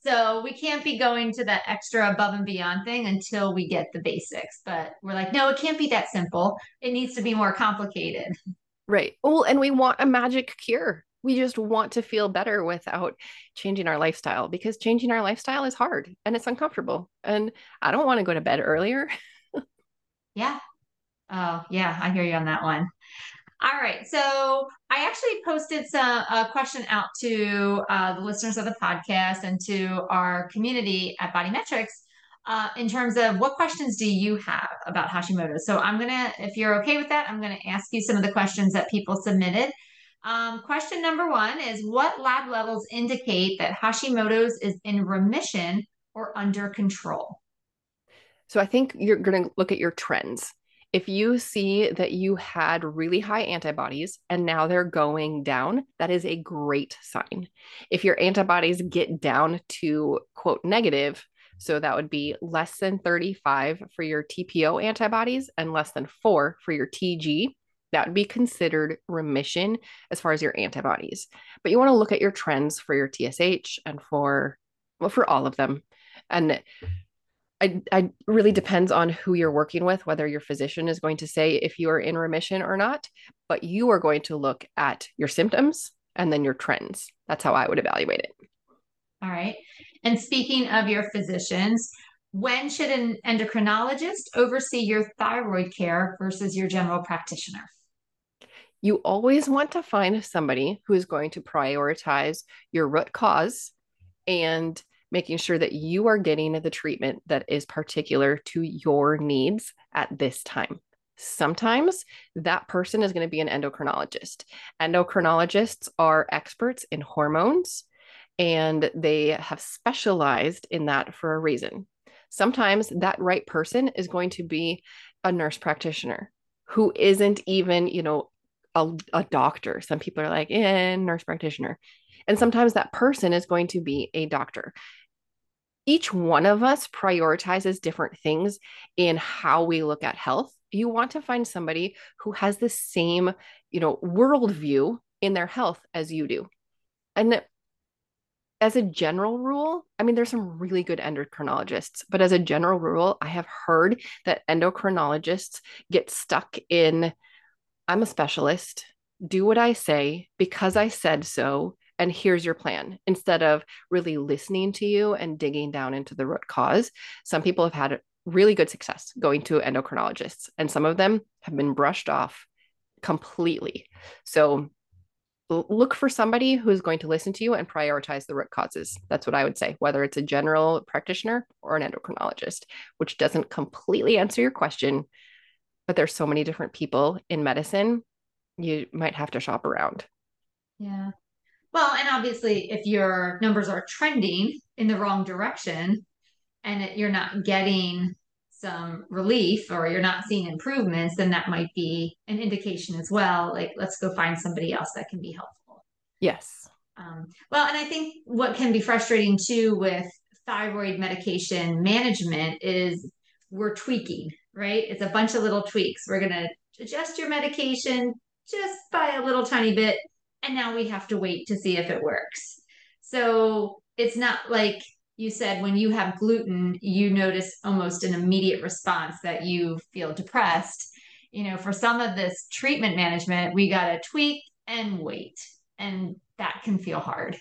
so we can't be going to that extra above and beyond thing until we get the basics but we're like no it can't be that simple. It needs to be more complicated. Right. Well and we want a magic cure. We just want to feel better without changing our lifestyle because changing our lifestyle is hard and it's uncomfortable. And i don't want to go to bed earlier. [laughs] Yeah. Oh, yeah, I hear you on that one. All right. So I actually posted some a question out to uh, the listeners of the podcast and to our community at Body Metrix uh, in terms of what questions do you have about Hashimoto's? So I'm gonna, if you're okay with that, I'm gonna ask you some of the questions that people submitted. Um, question number one is what lab levels indicate that Hashimoto's is in remission or under control? So I think you're going to look at your trends if you see that you had really high antibodies and now they're going down, that is a great sign. If your antibodies get down to quote negative, so that would be less than 35 for your TPO antibodies and less than four for your TG. That would be considered remission as far as your antibodies. But you want to look at your trends for your TSH and for, well, for all of them. And I, I really depends on who you're working with, whether your physician is going to say if you are in remission or not, but you are going to look at your symptoms and then your trends. That's how I would evaluate it. All right. And speaking of your physicians, when should an endocrinologist oversee your thyroid care versus your general practitioner? You always want to find somebody who is going to prioritize your root cause and making sure that you are getting the treatment that is particular to your needs at this time. Sometimes that person is going to be an endocrinologist. Endocrinologists are experts in hormones and they have specialized in that for a reason. Sometimes that right person is going to be a nurse practitioner who isn't even, you know, a, a doctor. Some people are like, eh, nurse practitioner. And sometimes that person is going to be a doctor each one of us prioritizes different things in how we look at health. You want to find somebody who has the same, you know, worldview in their health as you do. And as a general rule, I mean, there's some really good endocrinologists, but as a general rule, I have heard that endocrinologists get stuck in I'm a specialist, do what I say because I said so, and here's your plan instead of really listening to you and digging down into the root cause. Some people have had really good success going to endocrinologists, and some of them have been brushed off completely. So look for somebody who's going to listen to you and prioritize the root causes. That's what I would say, whether it's a general practitioner or an endocrinologist, which doesn't completely answer your question, but there's so many different people in medicine, you might have to shop around. Yeah. Well, and obviously, if your numbers are trending in the wrong direction and it, you're not getting some relief or you're not seeing improvements, then that might be an indication as well. Like, let's go find somebody else that can be helpful. Yes. Um, well, and I think what can be frustrating too with thyroid medication management is we're tweaking, right? It's a bunch of little tweaks. We're going to adjust your medication just by a little tiny bit and now we have to wait to see if it works. So it's not like you said when you have gluten, you notice almost an immediate response that you feel depressed. You know, for some of this treatment management, we got to tweak and wait. And that can feel hard.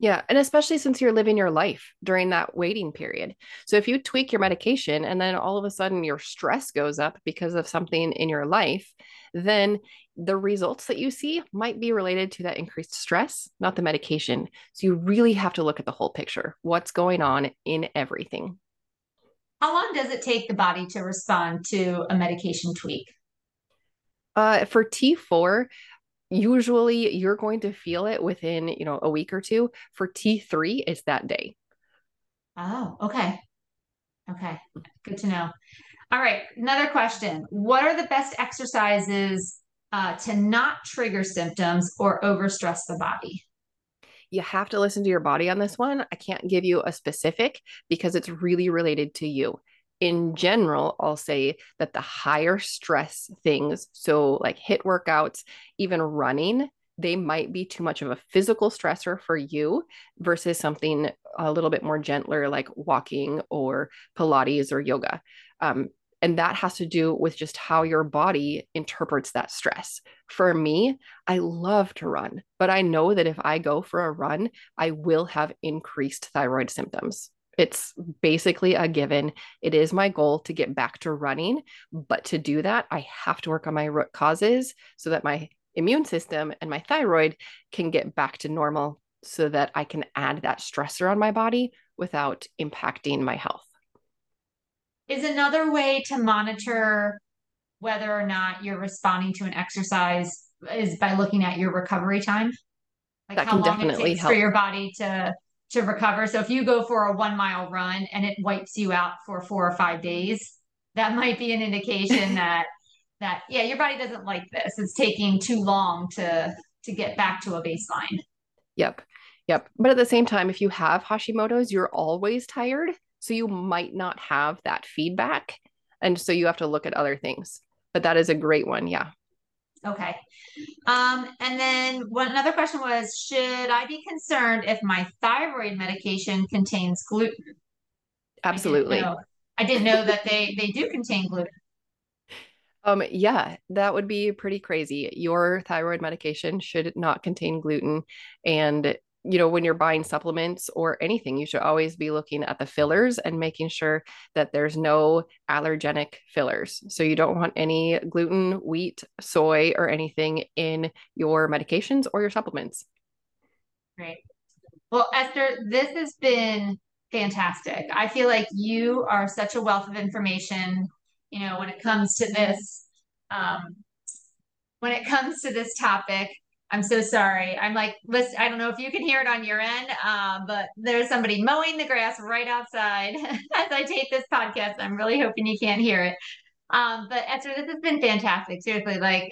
Yeah. And especially since you're living your life during that waiting period. So if you tweak your medication and then all of a sudden your stress goes up because of something in your life, then the results that you see might be related to that increased stress, not the medication. So you really have to look at the whole picture what's going on in everything. How long does it take the body to respond to a medication tweak? Uh, for T4, usually you're going to feel it within, you know, a week or two. For T3, it's that day. Oh, okay. Okay. Good to know. All right. Another question. What are the best exercises uh, to not trigger symptoms or overstress the body? You have to listen to your body on this one. I can't give you a specific because it's really related to you in general, I'll say that the higher stress things, so like HIIT workouts, even running, they might be too much of a physical stressor for you versus something a little bit more gentler like walking or Pilates or yoga. Um, and that has to do with just how your body interprets that stress. For me, I love to run, but I know that if I go for a run, I will have increased thyroid symptoms. It's basically a given. It is my goal to get back to running. But to do that, I have to work on my root causes so that my immune system and my thyroid can get back to normal so that I can add that stressor on my body without impacting my health. Is another way to monitor whether or not you're responding to an exercise is by looking at your recovery time? Like that how can long definitely it takes help. for your body to to recover. So if you go for a one mile run and it wipes you out for four or five days, that might be an indication [laughs] that that yeah, your body doesn't like this. It's taking too long to to get back to a baseline. Yep. Yep. But at the same time, if you have Hashimoto's, you're always tired. So you might not have that feedback. And so you have to look at other things. But that is a great one. Yeah. Okay. Um, and then one another question was, should I be concerned if my thyroid medication contains gluten? Absolutely. I didn't know, I didn't know that they they do contain gluten. Um, yeah, that would be pretty crazy. Your thyroid medication should not contain gluten. And you know, when you're buying supplements or anything, you should always be looking at the fillers and making sure that there's no allergenic fillers. So you don't want any gluten, wheat, soy, or anything in your medications or your supplements. Right. Well, Esther, this has been fantastic. I feel like you are such a wealth of information, you know, when it comes to this, um, when it comes to this topic. I'm so sorry. I'm like, listen, I don't know if you can hear it on your end, uh, but there's somebody mowing the grass right outside [laughs] as I tape this podcast. I'm really hoping you can't hear it. Um, but Esther, this has been fantastic. Seriously, like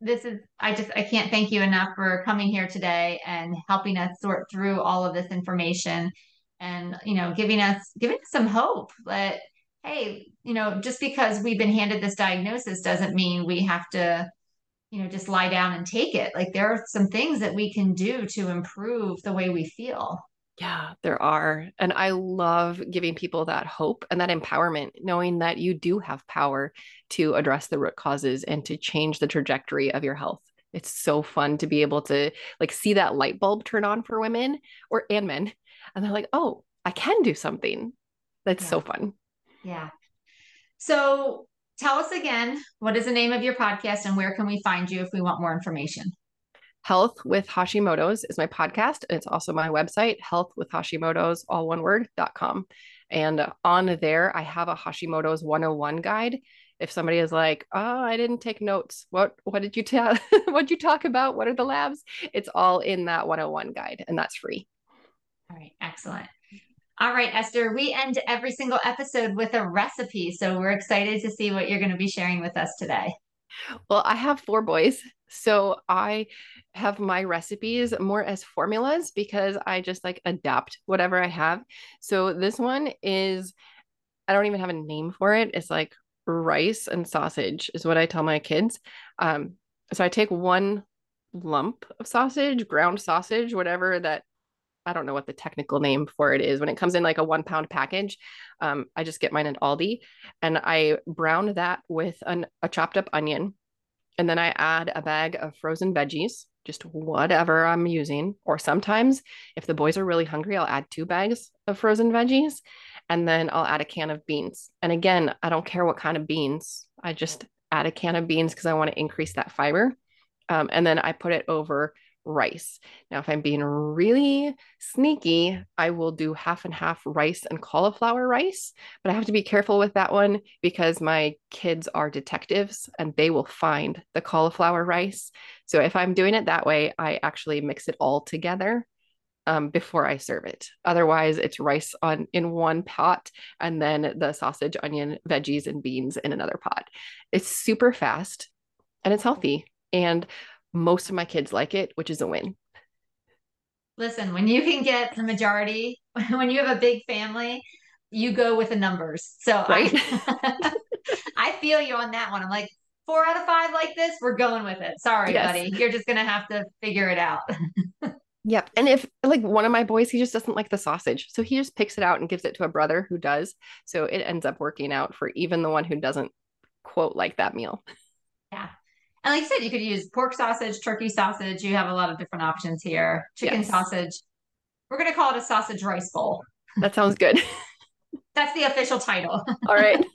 this is, I just, I can't thank you enough for coming here today and helping us sort through all of this information and, you know, giving us, giving us some hope that, hey, you know, just because we've been handed this diagnosis doesn't mean we have to you know, just lie down and take it. Like there are some things that we can do to improve the way we feel. Yeah, there are. And I love giving people that hope and that empowerment, knowing that you do have power to address the root causes and to change the trajectory of your health. It's so fun to be able to like see that light bulb turn on for women or and men. And they're like, oh, I can do something. That's yeah. so fun. Yeah. So tell us again what is the name of your podcast and where can we find you if we want more information? Health with Hashimoto's is my podcast. It's also my website, health with Hashimoto's, all one word.com. And on there, I have a Hashimoto's 101 guide. If somebody is like, oh, I didn't take notes. What what did you tell [laughs] what did you talk about? What are the labs? It's all in that 101 guide, and that's free. All right, excellent. All right, Esther, we end every single episode with a recipe. So we're excited to see what you're going to be sharing with us today. Well, I have four boys. So I have my recipes more as formulas because I just like adapt whatever I have. So this one is, I don't even have a name for it. It's like rice and sausage, is what I tell my kids. Um, so I take one lump of sausage, ground sausage, whatever that I don't know what the technical name for it is. When it comes in like a one pound package, um, I just get mine at Aldi and I brown that with an, a chopped up onion. And then I add a bag of frozen veggies. just whatever I'm using. Or sometimes, if the boys are really hungry, I'll add two bags of frozen veggies and then I'll add a can of beans. And again, I don't care what kind of beans, I just add a can of beans because I want to increase that fiber. Um, and then I put it over rice. Now, if I'm being really sneaky, I will do half and half rice and cauliflower rice, but I have to be careful with that one because my kids are detectives and they will find the cauliflower rice. So if I'm doing it that way, I actually mix it all together um, before I serve it. Otherwise, it's rice on in one pot and then the sausage, onion, veggies, and beans in another pot. It's super fast and it's healthy. And most of my kids like it, which is a win. Listen, when you can get the majority, [laughs] when you have a big family, you go with the numbers. So right? I, [laughs] I feel you on that one. I'm like, four out of five like this, we're going with it. Sorry, yes. buddy. You're just gonna have to figure it out. [laughs] Yep. And if like one of my boys, he just doesn't like the sausage. So he just picks it out and gives it to a brother who does. So it ends up working out for even the one who doesn't quote like that meal. Yeah. And like I said, you could use pork sausage, turkey sausage. You have a lot of different options here. Chicken yes. sausage. We're going to call it a sausage rice bowl. That sounds good. [laughs] That's the official title. [laughs] All right. [laughs]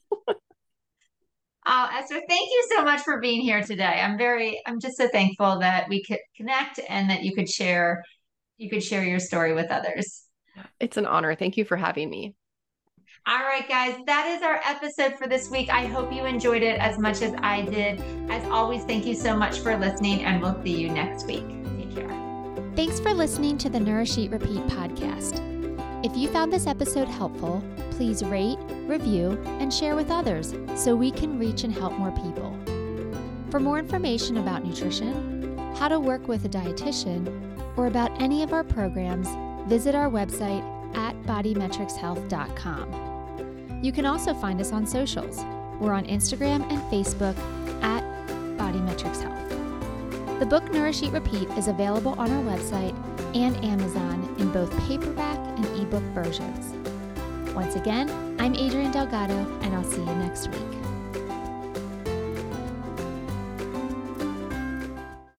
Uh, Esther, thank you so much for being here today. I'm very, I'm just so thankful that we could connect and that you could share, you could share your story with others. It's an honor. Thank you for having me. All right, guys, that is our episode for this week. I hope you enjoyed it as much as I did. As always, thank you so much for listening, and we'll see you next week. Take care. Thanks for listening to the Nourish Eat Repeat podcast. If you found this episode helpful, please rate, review, and share with others so we can reach and help more people. For more information about nutrition, how to work with a dietitian, or about any of our programs, visit our website at bodymetrixhealth.com. You can also find us on socials. We're on Instagram and Facebook at Bodymetrix Health. The book Nourish Eat Repeat is available on our website and Amazon in both paperback and ebook versions. Once again, I'm Adrienne Delgado, and I'll see you next week.